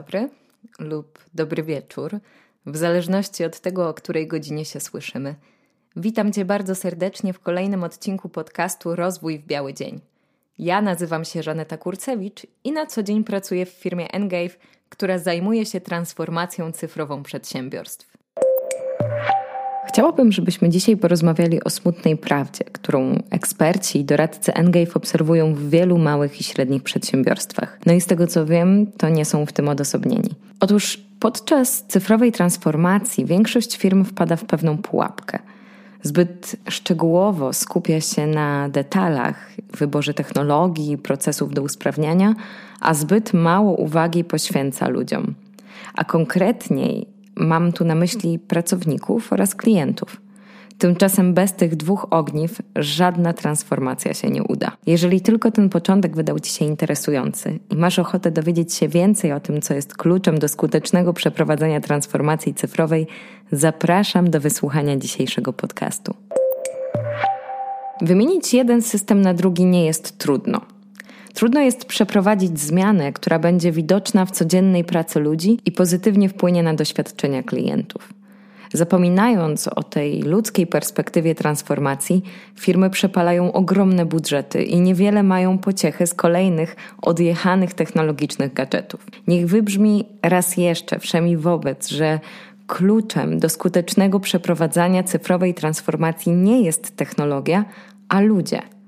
Dobry lub dobry wieczór, w zależności od tego, o której godzinie się słyszymy. Witam Cię bardzo serdecznie w kolejnym odcinku podcastu Rozwój w Biały Dzień. Ja nazywam się Żaneta Kurcewicz i na co dzień pracuję w firmie Engave, która zajmuje się transformacją cyfrową przedsiębiorstw. Chciałabym, żebyśmy dzisiaj porozmawiali o smutnej prawdzie, którą eksperci i doradcy Engave obserwują w wielu małych i średnich przedsiębiorstwach. No i z tego co wiem, to nie są w tym odosobnieni. Otóż podczas cyfrowej transformacji większość firm wpada w pewną pułapkę. Zbyt szczegółowo skupia się na detalach, wyborze technologii, procesów do usprawniania, a zbyt mało uwagi poświęca ludziom. A konkretniej Mam tu na myśli pracowników oraz klientów. Tymczasem bez tych dwóch ogniw żadna transformacja się nie uda. Jeżeli tylko ten początek wydał Ci się interesujący i masz ochotę dowiedzieć się więcej o tym, co jest kluczem do skutecznego przeprowadzenia transformacji cyfrowej, zapraszam do wysłuchania dzisiejszego podcastu. Wymienić jeden system na drugi nie jest trudno. Trudno jest przeprowadzić zmianę, która będzie widoczna w codziennej pracy ludzi i pozytywnie wpłynie na doświadczenia klientów. Zapominając o tej ludzkiej perspektywie transformacji, firmy przepalają ogromne budżety i niewiele mają pociechy z kolejnych odjechanych technologicznych gadżetów. Niech wybrzmi raz jeszcze wszemi wobec, że kluczem do skutecznego przeprowadzania cyfrowej transformacji nie jest technologia, a ludzie –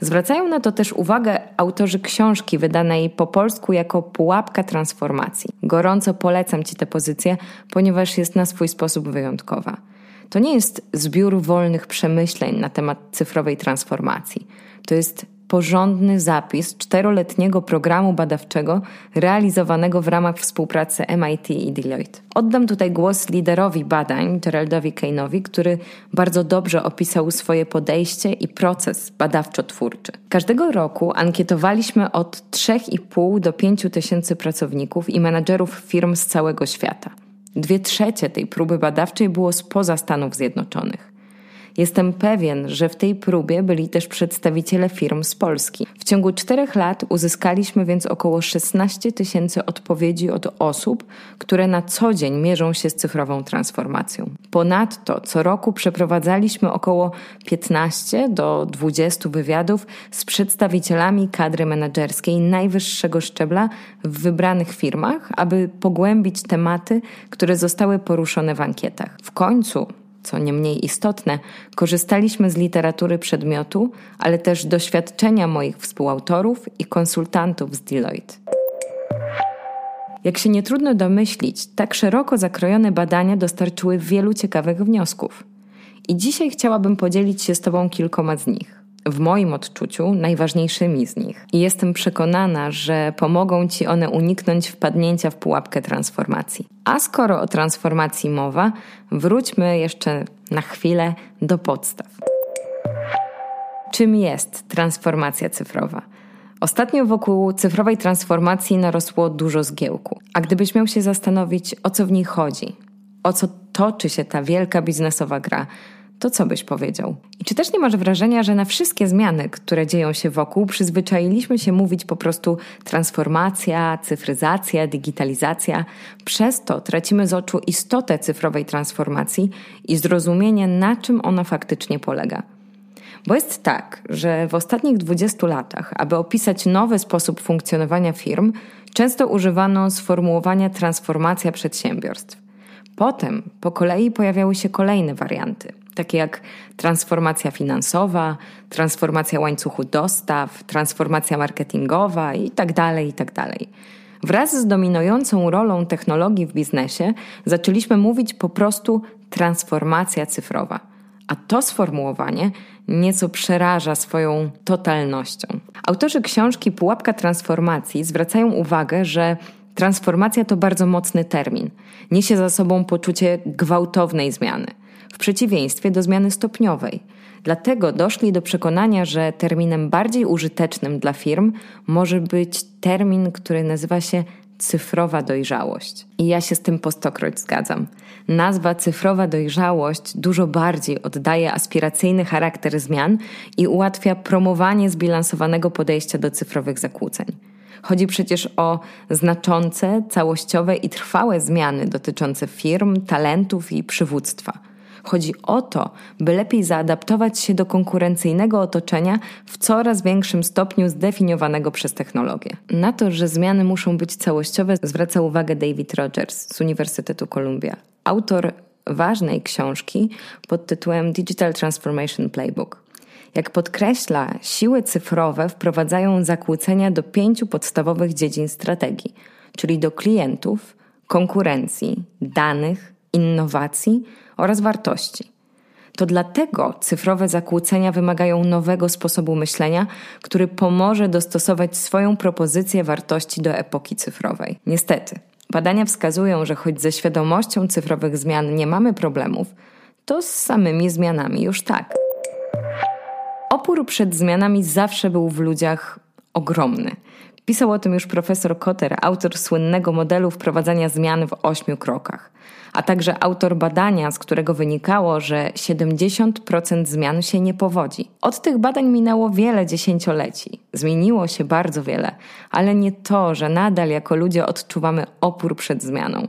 Zwracają na to też uwagę autorzy książki wydanej po polsku jako Pułapka Transformacji. Gorąco polecam Ci tę pozycję, ponieważ jest na swój sposób wyjątkowa. To nie jest zbiór wolnych przemyśleń na temat cyfrowej transformacji. To jest porządny zapis czteroletniego programu badawczego realizowanego w ramach współpracy MIT i Deloitte. Oddam tutaj głos liderowi badań, Geraldowi Kane'owi, który bardzo dobrze opisał swoje podejście i proces badawczo-twórczy. Każdego roku ankietowaliśmy od 3,5 do 5 tysięcy pracowników i menadżerów firm z całego świata. Dwie trzecie tej próby badawczej było spoza Stanów Zjednoczonych. Jestem pewien, że w tej próbie byli też przedstawiciele firm z Polski. W ciągu czterech lat uzyskaliśmy więc około 16 tysięcy odpowiedzi od osób, które na co dzień mierzą się z cyfrową transformacją. Ponadto co roku przeprowadzaliśmy około 15 do 20 wywiadów z przedstawicielami kadry menedżerskiej najwyższego szczebla w wybranych firmach, aby pogłębić tematy, które zostały poruszone w ankietach. W końcu co nie mniej istotne, korzystaliśmy z literatury przedmiotu, ale też doświadczenia moich współautorów i konsultantów z Deloitte. Jak się nie trudno domyślić, tak szeroko zakrojone badania dostarczyły wielu ciekawych wniosków. I dzisiaj chciałabym podzielić się z Tobą kilkoma z nich w moim odczuciu najważniejszymi z nich. I jestem przekonana, że pomogą Ci one uniknąć wpadnięcia w pułapkę transformacji. A skoro o transformacji mowa, wróćmy jeszcze na chwilę do podstaw. Czym jest transformacja cyfrowa? Ostatnio wokół cyfrowej transformacji narosło dużo zgiełku. A gdybyś miał się zastanowić, o co w niej chodzi, o co toczy się ta wielka biznesowa gra, to co byś powiedział? I czy też nie masz wrażenia, że na wszystkie zmiany, które dzieją się wokół, przyzwyczailiśmy się mówić po prostu transformacja, cyfryzacja, digitalizacja? Przez to tracimy z oczu istotę cyfrowej transformacji i zrozumienie, na czym ona faktycznie polega. Bo jest tak, że w ostatnich 20 latach, aby opisać nowy sposób funkcjonowania firm, często używano sformułowania transformacja przedsiębiorstw. Potem po kolei pojawiały się kolejne warianty takie jak transformacja finansowa, transformacja łańcuchu dostaw, transformacja marketingowa itd., tak itd. Tak Wraz z dominującą rolą technologii w biznesie zaczęliśmy mówić po prostu transformacja cyfrowa. A to sformułowanie nieco przeraża swoją totalnością. Autorzy książki Pułapka Transformacji zwracają uwagę, że transformacja to bardzo mocny termin. Niesie za sobą poczucie gwałtownej zmiany w przeciwieństwie do zmiany stopniowej. Dlatego doszli do przekonania, że terminem bardziej użytecznym dla firm może być termin, który nazywa się cyfrowa dojrzałość. I ja się z tym po stokroć zgadzam. Nazwa cyfrowa dojrzałość dużo bardziej oddaje aspiracyjny charakter zmian i ułatwia promowanie zbilansowanego podejścia do cyfrowych zakłóceń. Chodzi przecież o znaczące, całościowe i trwałe zmiany dotyczące firm, talentów i przywództwa. Chodzi o to, by lepiej zaadaptować się do konkurencyjnego otoczenia w coraz większym stopniu zdefiniowanego przez technologię. Na to, że zmiany muszą być całościowe, zwraca uwagę David Rogers z Uniwersytetu Columbia, autor ważnej książki pod tytułem Digital Transformation Playbook. Jak podkreśla, siły cyfrowe wprowadzają zakłócenia do pięciu podstawowych dziedzin strategii, czyli do klientów, konkurencji, danych, innowacji oraz wartości. To dlatego cyfrowe zakłócenia wymagają nowego sposobu myślenia, który pomoże dostosować swoją propozycję wartości do epoki cyfrowej. Niestety, badania wskazują, że choć ze świadomością cyfrowych zmian nie mamy problemów, to z samymi zmianami już tak. Opór przed zmianami zawsze był w ludziach ogromny. Pisał o tym już profesor Kotter, autor słynnego modelu wprowadzania zmian w ośmiu krokach, a także autor badania, z którego wynikało, że 70% zmian się nie powodzi. Od tych badań minęło wiele dziesięcioleci. Zmieniło się bardzo wiele, ale nie to, że nadal jako ludzie odczuwamy opór przed zmianą.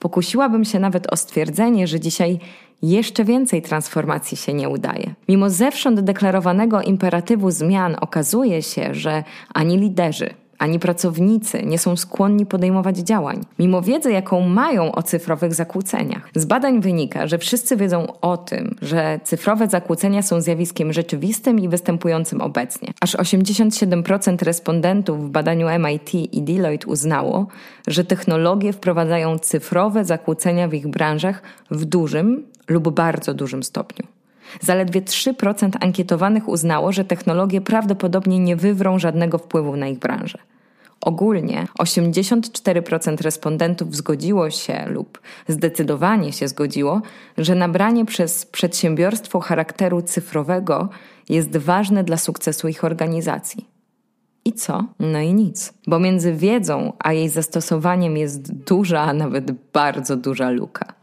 Pokusiłabym się nawet o stwierdzenie, że dzisiaj jeszcze więcej transformacji się nie udaje. Mimo zewsząd deklarowanego imperatywu zmian okazuje się, że ani liderzy, ani pracownicy nie są skłonni podejmować działań, mimo wiedzy, jaką mają o cyfrowych zakłóceniach. Z badań wynika, że wszyscy wiedzą o tym, że cyfrowe zakłócenia są zjawiskiem rzeczywistym i występującym obecnie. Aż 87% respondentów w badaniu MIT i Deloitte uznało, że technologie wprowadzają cyfrowe zakłócenia w ich branżach w dużym lub bardzo dużym stopniu. Zaledwie 3% ankietowanych uznało, że technologie prawdopodobnie nie wywrą żadnego wpływu na ich branżę. Ogólnie 84% respondentów zgodziło się lub zdecydowanie się zgodziło, że nabranie przez przedsiębiorstwo charakteru cyfrowego jest ważne dla sukcesu ich organizacji. I co? No i nic. Bo między wiedzą a jej zastosowaniem jest duża, a nawet bardzo duża luka.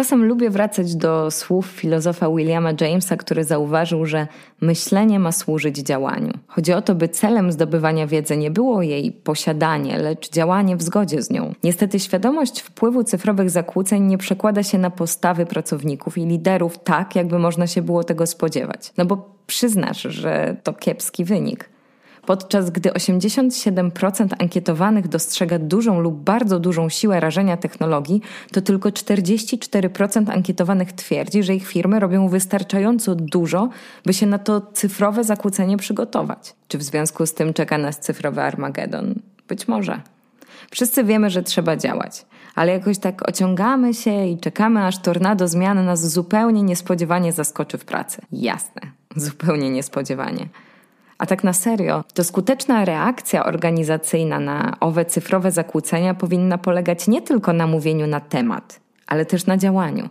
Czasem lubię wracać do słów filozofa Williama Jamesa, który zauważył, że myślenie ma służyć działaniu. Chodzi o to, by celem zdobywania wiedzy nie było jej posiadanie, lecz działanie w zgodzie z nią. Niestety świadomość wpływu cyfrowych zakłóceń nie przekłada się na postawy pracowników i liderów tak, jakby można się było tego spodziewać. No bo przyznasz, że to kiepski wynik podczas gdy 87% ankietowanych dostrzega dużą lub bardzo dużą siłę rażenia technologii, to tylko 44% ankietowanych twierdzi, że ich firmy robią wystarczająco dużo, by się na to cyfrowe zakłócenie przygotować. Czy w związku z tym czeka nas cyfrowy Armagedon? Być może. Wszyscy wiemy, że trzeba działać, ale jakoś tak ociągamy się i czekamy, aż tornado zmian nas zupełnie niespodziewanie zaskoczy w pracy. Jasne, zupełnie niespodziewanie. A tak na serio, to skuteczna reakcja organizacyjna na owe cyfrowe zakłócenia powinna polegać nie tylko na mówieniu na temat, ale też na działaniu.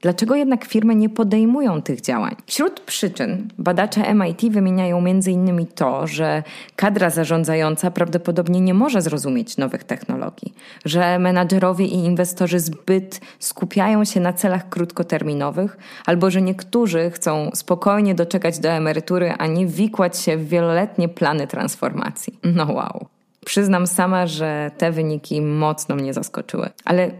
Dlaczego jednak firmy nie podejmują tych działań? Wśród przyczyn badacze MIT wymieniają m.in. to, że kadra zarządzająca prawdopodobnie nie może zrozumieć nowych technologii, że menadżerowie i inwestorzy zbyt skupiają się na celach krótkoterminowych, albo że niektórzy chcą spokojnie doczekać do emerytury, a nie wikłać się w wieloletnie plany transformacji. No wow. Przyznam sama, że te wyniki mocno mnie zaskoczyły. Ale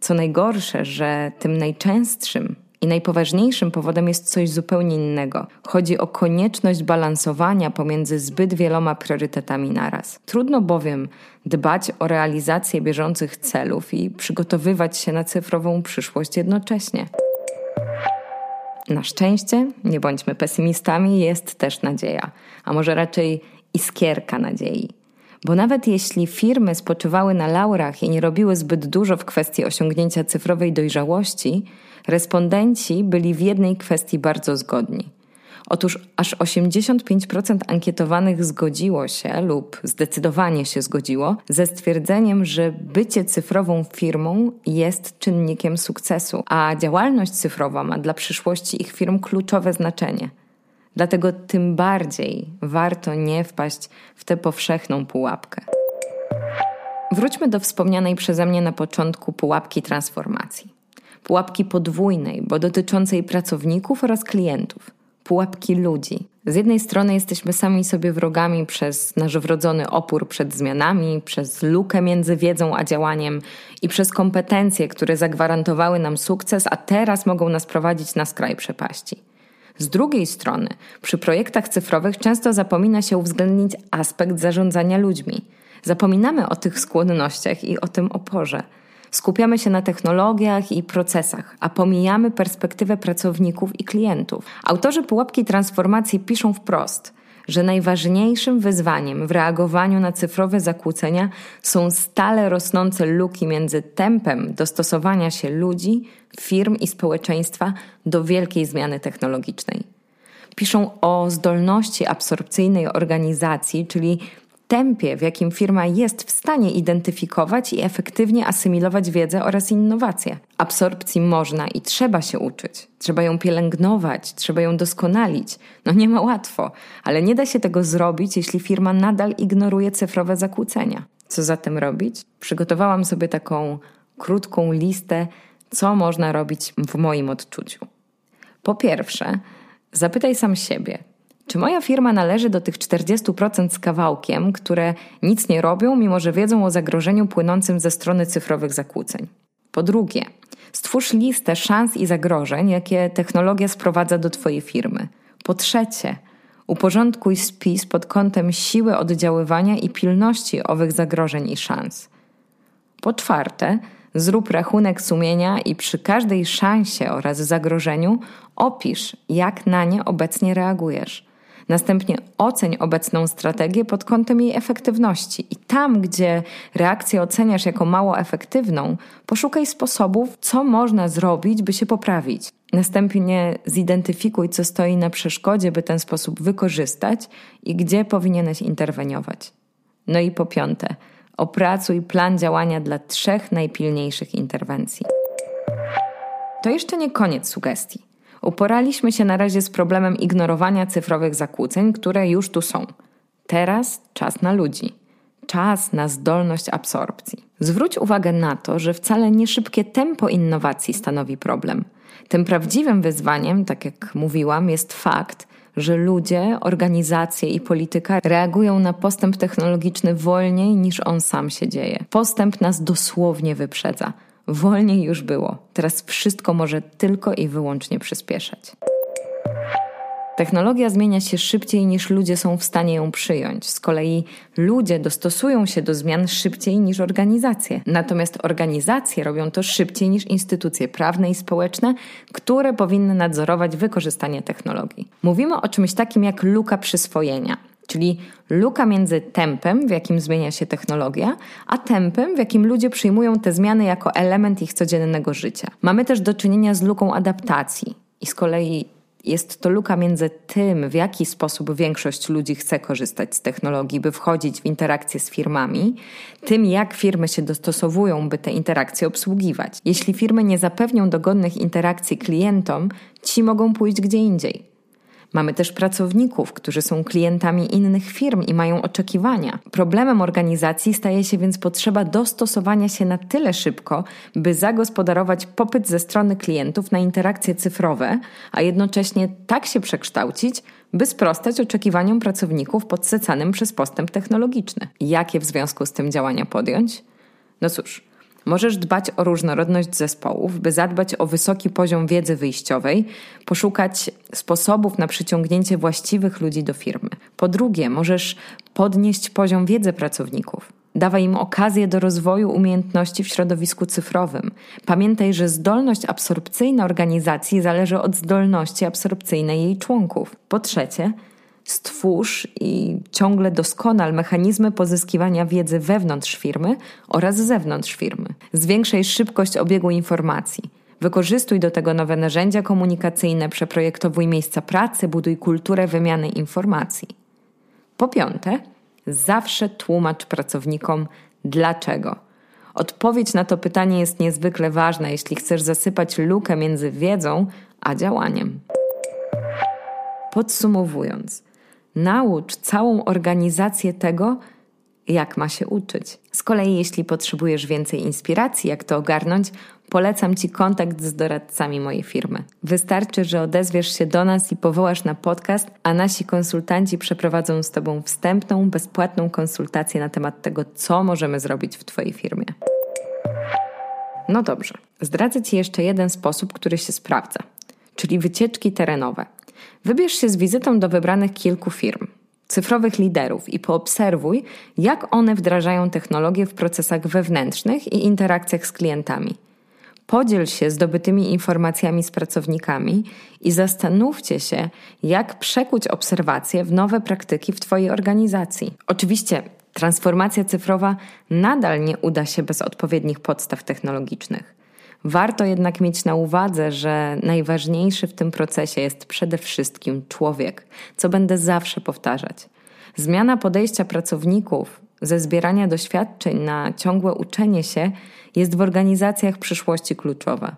co najgorsze, że tym najczęstszym i najpoważniejszym powodem jest coś zupełnie innego. Chodzi o konieczność balansowania pomiędzy zbyt wieloma priorytetami naraz. Trudno bowiem dbać o realizację bieżących celów i przygotowywać się na cyfrową przyszłość jednocześnie. Na szczęście, nie bądźmy pesymistami, jest też nadzieja, a może raczej iskierka nadziei. Bo nawet jeśli firmy spoczywały na laurach i nie robiły zbyt dużo w kwestii osiągnięcia cyfrowej dojrzałości, respondenci byli w jednej kwestii bardzo zgodni. Otóż aż 85% ankietowanych zgodziło się lub zdecydowanie się zgodziło ze stwierdzeniem, że bycie cyfrową firmą jest czynnikiem sukcesu, a działalność cyfrowa ma dla przyszłości ich firm kluczowe znaczenie. Dlatego tym bardziej warto nie wpaść w tę powszechną pułapkę. Wróćmy do wspomnianej przeze mnie na początku pułapki transformacji. Pułapki podwójnej, bo dotyczącej pracowników oraz klientów. Pułapki ludzi. Z jednej strony jesteśmy sami sobie wrogami przez nasz wrodzony opór przed zmianami, przez lukę między wiedzą a działaniem i przez kompetencje, które zagwarantowały nam sukces, a teraz mogą nas prowadzić na skraj przepaści. Z drugiej strony, przy projektach cyfrowych często zapomina się uwzględnić aspekt zarządzania ludźmi. Zapominamy o tych skłonnościach i o tym oporze. Skupiamy się na technologiach i procesach, a pomijamy perspektywę pracowników i klientów. Autorzy pułapki transformacji piszą wprost, że najważniejszym wyzwaniem w reagowaniu na cyfrowe zakłócenia są stale rosnące luki między tempem dostosowania się ludzi, firm i społeczeństwa do wielkiej zmiany technologicznej. Piszą o zdolności absorpcyjnej organizacji, czyli tempie, w jakim firma jest w stanie identyfikować i efektywnie asymilować wiedzę oraz innowacje. Absorpcji można i trzeba się uczyć. Trzeba ją pielęgnować, trzeba ją doskonalić. No nie ma łatwo, ale nie da się tego zrobić, jeśli firma nadal ignoruje cyfrowe zakłócenia. Co zatem robić? Przygotowałam sobie taką krótką listę, co można robić w moim odczuciu. Po pierwsze, zapytaj sam siebie, czy moja firma należy do tych 40% z kawałkiem, które nic nie robią, mimo że wiedzą o zagrożeniu płynącym ze strony cyfrowych zakłóceń? Po drugie, stwórz listę szans i zagrożeń, jakie technologia sprowadza do Twojej firmy. Po trzecie, uporządkuj spis pod kątem siły oddziaływania i pilności owych zagrożeń i szans. Po czwarte, zrób rachunek sumienia i przy każdej szansie oraz zagrożeniu opisz, jak na nie obecnie reagujesz. Następnie oceń obecną strategię pod kątem jej efektywności i tam, gdzie reakcję oceniasz jako mało efektywną, poszukaj sposobów, co można zrobić, by się poprawić. Następnie zidentyfikuj, co stoi na przeszkodzie, by ten sposób wykorzystać i gdzie powinieneś interweniować. No i po piąte, opracuj plan działania dla trzech najpilniejszych interwencji. To jeszcze nie koniec sugestii. Uporaliśmy się na razie z problemem ignorowania cyfrowych zakłóceń, które już tu są. Teraz czas na ludzi. Czas na zdolność absorpcji. Zwróć uwagę na to, że wcale nie szybkie tempo innowacji stanowi problem. Tym prawdziwym wyzwaniem, tak jak mówiłam, jest fakt, że ludzie, organizacje i polityka reagują na postęp technologiczny wolniej niż on sam się dzieje. Postęp nas dosłownie wyprzedza. Wolniej już było. Teraz wszystko może tylko i wyłącznie przyspieszać. Technologia zmienia się szybciej niż ludzie są w stanie ją przyjąć. Z kolei ludzie dostosują się do zmian szybciej niż organizacje. Natomiast organizacje robią to szybciej niż instytucje prawne i społeczne, które powinny nadzorować wykorzystanie technologii. Mówimy o czymś takim jak luka przyswojenia czyli luka między tempem, w jakim zmienia się technologia, a tempem, w jakim ludzie przyjmują te zmiany jako element ich codziennego życia. Mamy też do czynienia z luką adaptacji i z kolei jest to luka między tym, w jaki sposób większość ludzi chce korzystać z technologii, by wchodzić w interakcje z firmami, tym, jak firmy się dostosowują, by te interakcje obsługiwać. Jeśli firmy nie zapewnią dogodnych interakcji klientom, ci mogą pójść gdzie indziej. Mamy też pracowników, którzy są klientami innych firm i mają oczekiwania. Problemem organizacji staje się więc potrzeba dostosowania się na tyle szybko, by zagospodarować popyt ze strony klientów na interakcje cyfrowe, a jednocześnie tak się przekształcić, by sprostać oczekiwaniom pracowników podsycanym przez postęp technologiczny. Jakie w związku z tym działania podjąć? No cóż, Możesz dbać o różnorodność zespołów, by zadbać o wysoki poziom wiedzy wyjściowej, poszukać sposobów na przyciągnięcie właściwych ludzi do firmy. Po drugie, możesz podnieść poziom wiedzy pracowników. Dawaj im okazję do rozwoju umiejętności w środowisku cyfrowym. Pamiętaj, że zdolność absorpcyjna organizacji zależy od zdolności absorpcyjnej jej członków. Po trzecie, stwórz i ciągle doskonal mechanizmy pozyskiwania wiedzy wewnątrz firmy oraz zewnątrz firmy. Zwiększaj szybkość obiegu informacji. Wykorzystuj do tego nowe narzędzia komunikacyjne, przeprojektowuj miejsca pracy, buduj kulturę wymiany informacji. Po piąte, zawsze tłumacz pracownikom dlaczego. Odpowiedź na to pytanie jest niezwykle ważna, jeśli chcesz zasypać lukę między wiedzą a działaniem. Podsumowując, Naucz całą organizację tego, jak ma się uczyć. Z kolei, jeśli potrzebujesz więcej inspiracji, jak to ogarnąć, polecam Ci kontakt z doradcami mojej firmy. Wystarczy, że odezwiesz się do nas i powołasz na podcast, a nasi konsultanci przeprowadzą z Tobą wstępną, bezpłatną konsultację na temat tego, co możemy zrobić w Twojej firmie. No dobrze, zdradzę Ci jeszcze jeden sposób, który się sprawdza, czyli wycieczki terenowe. Wybierz się z wizytą do wybranych kilku firm, cyfrowych liderów i poobserwuj, jak one wdrażają technologię w procesach wewnętrznych i interakcjach z klientami. Podziel się zdobytymi informacjami z pracownikami i zastanówcie się, jak przekuć obserwacje w nowe praktyki w Twojej organizacji. Oczywiście transformacja cyfrowa nadal nie uda się bez odpowiednich podstaw technologicznych. Warto jednak mieć na uwadze, że najważniejszy w tym procesie jest przede wszystkim człowiek, co będę zawsze powtarzać. Zmiana podejścia pracowników ze zbierania doświadczeń na ciągłe uczenie się jest w organizacjach przyszłości kluczowa.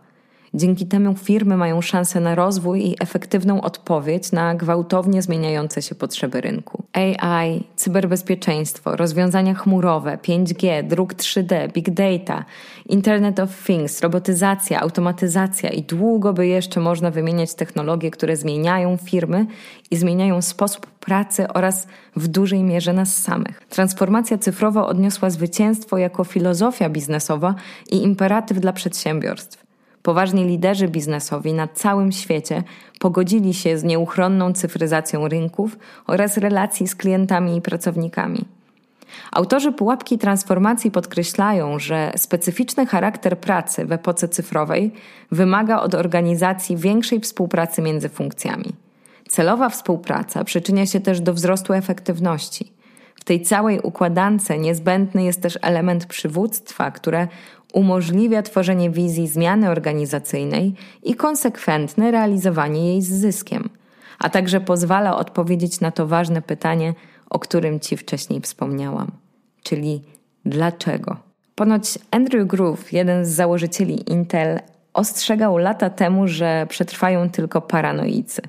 Dzięki temu firmy mają szansę na rozwój i efektywną odpowiedź na gwałtownie zmieniające się potrzeby rynku. AI, cyberbezpieczeństwo, rozwiązania chmurowe, 5G, druk 3D, big data, Internet of Things, robotyzacja, automatyzacja i długo by jeszcze można wymieniać technologie, które zmieniają firmy i zmieniają sposób pracy oraz w dużej mierze nas samych. Transformacja cyfrowa odniosła zwycięstwo jako filozofia biznesowa i imperatyw dla przedsiębiorstw. Poważni liderzy biznesowi na całym świecie pogodzili się z nieuchronną cyfryzacją rynków oraz relacji z klientami i pracownikami. Autorzy pułapki transformacji podkreślają, że specyficzny charakter pracy w epoce cyfrowej wymaga od organizacji większej współpracy między funkcjami. Celowa współpraca przyczynia się też do wzrostu efektywności. W tej całej układance niezbędny jest też element przywództwa, które umożliwia tworzenie wizji zmiany organizacyjnej i konsekwentne realizowanie jej z zyskiem, a także pozwala odpowiedzieć na to ważne pytanie, o którym Ci wcześniej wspomniałam, czyli dlaczego? Ponoć Andrew Groove, jeden z założycieli Intel, ostrzegał lata temu, że przetrwają tylko paranoicy.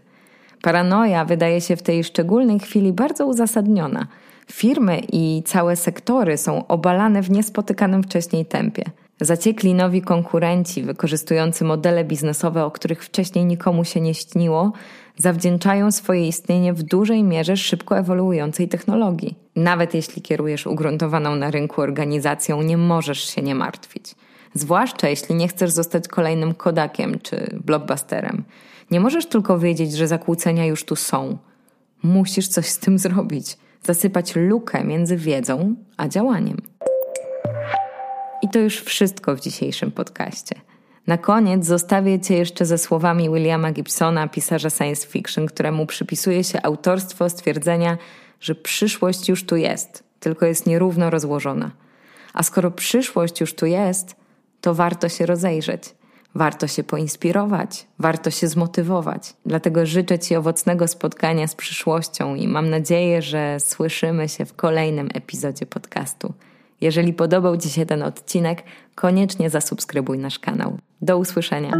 Paranoja wydaje się w tej szczególnej chwili bardzo uzasadniona. Firmy i całe sektory są obalane w niespotykanym wcześniej tempie. Zaciekli nowi konkurenci, wykorzystujący modele biznesowe, o których wcześniej nikomu się nie śniło, zawdzięczają swoje istnienie w dużej mierze szybko ewoluującej technologii. Nawet jeśli kierujesz ugruntowaną na rynku organizacją, nie możesz się nie martwić. Zwłaszcza jeśli nie chcesz zostać kolejnym Kodakiem czy blockbusterem. Nie możesz tylko wiedzieć, że zakłócenia już tu są. Musisz coś z tym zrobić, zasypać lukę między wiedzą a działaniem. I to już wszystko w dzisiejszym podcaście. Na koniec zostawię Cię jeszcze ze słowami Williama Gibsona, pisarza science fiction, któremu przypisuje się autorstwo stwierdzenia, że przyszłość już tu jest, tylko jest nierówno rozłożona. A skoro przyszłość już tu jest, to warto się rozejrzeć, warto się poinspirować, warto się zmotywować. Dlatego życzę Ci owocnego spotkania z przyszłością i mam nadzieję, że słyszymy się w kolejnym epizodzie podcastu. Jeżeli podobał Ci się ten odcinek, koniecznie zasubskrybuj nasz kanał. Do usłyszenia.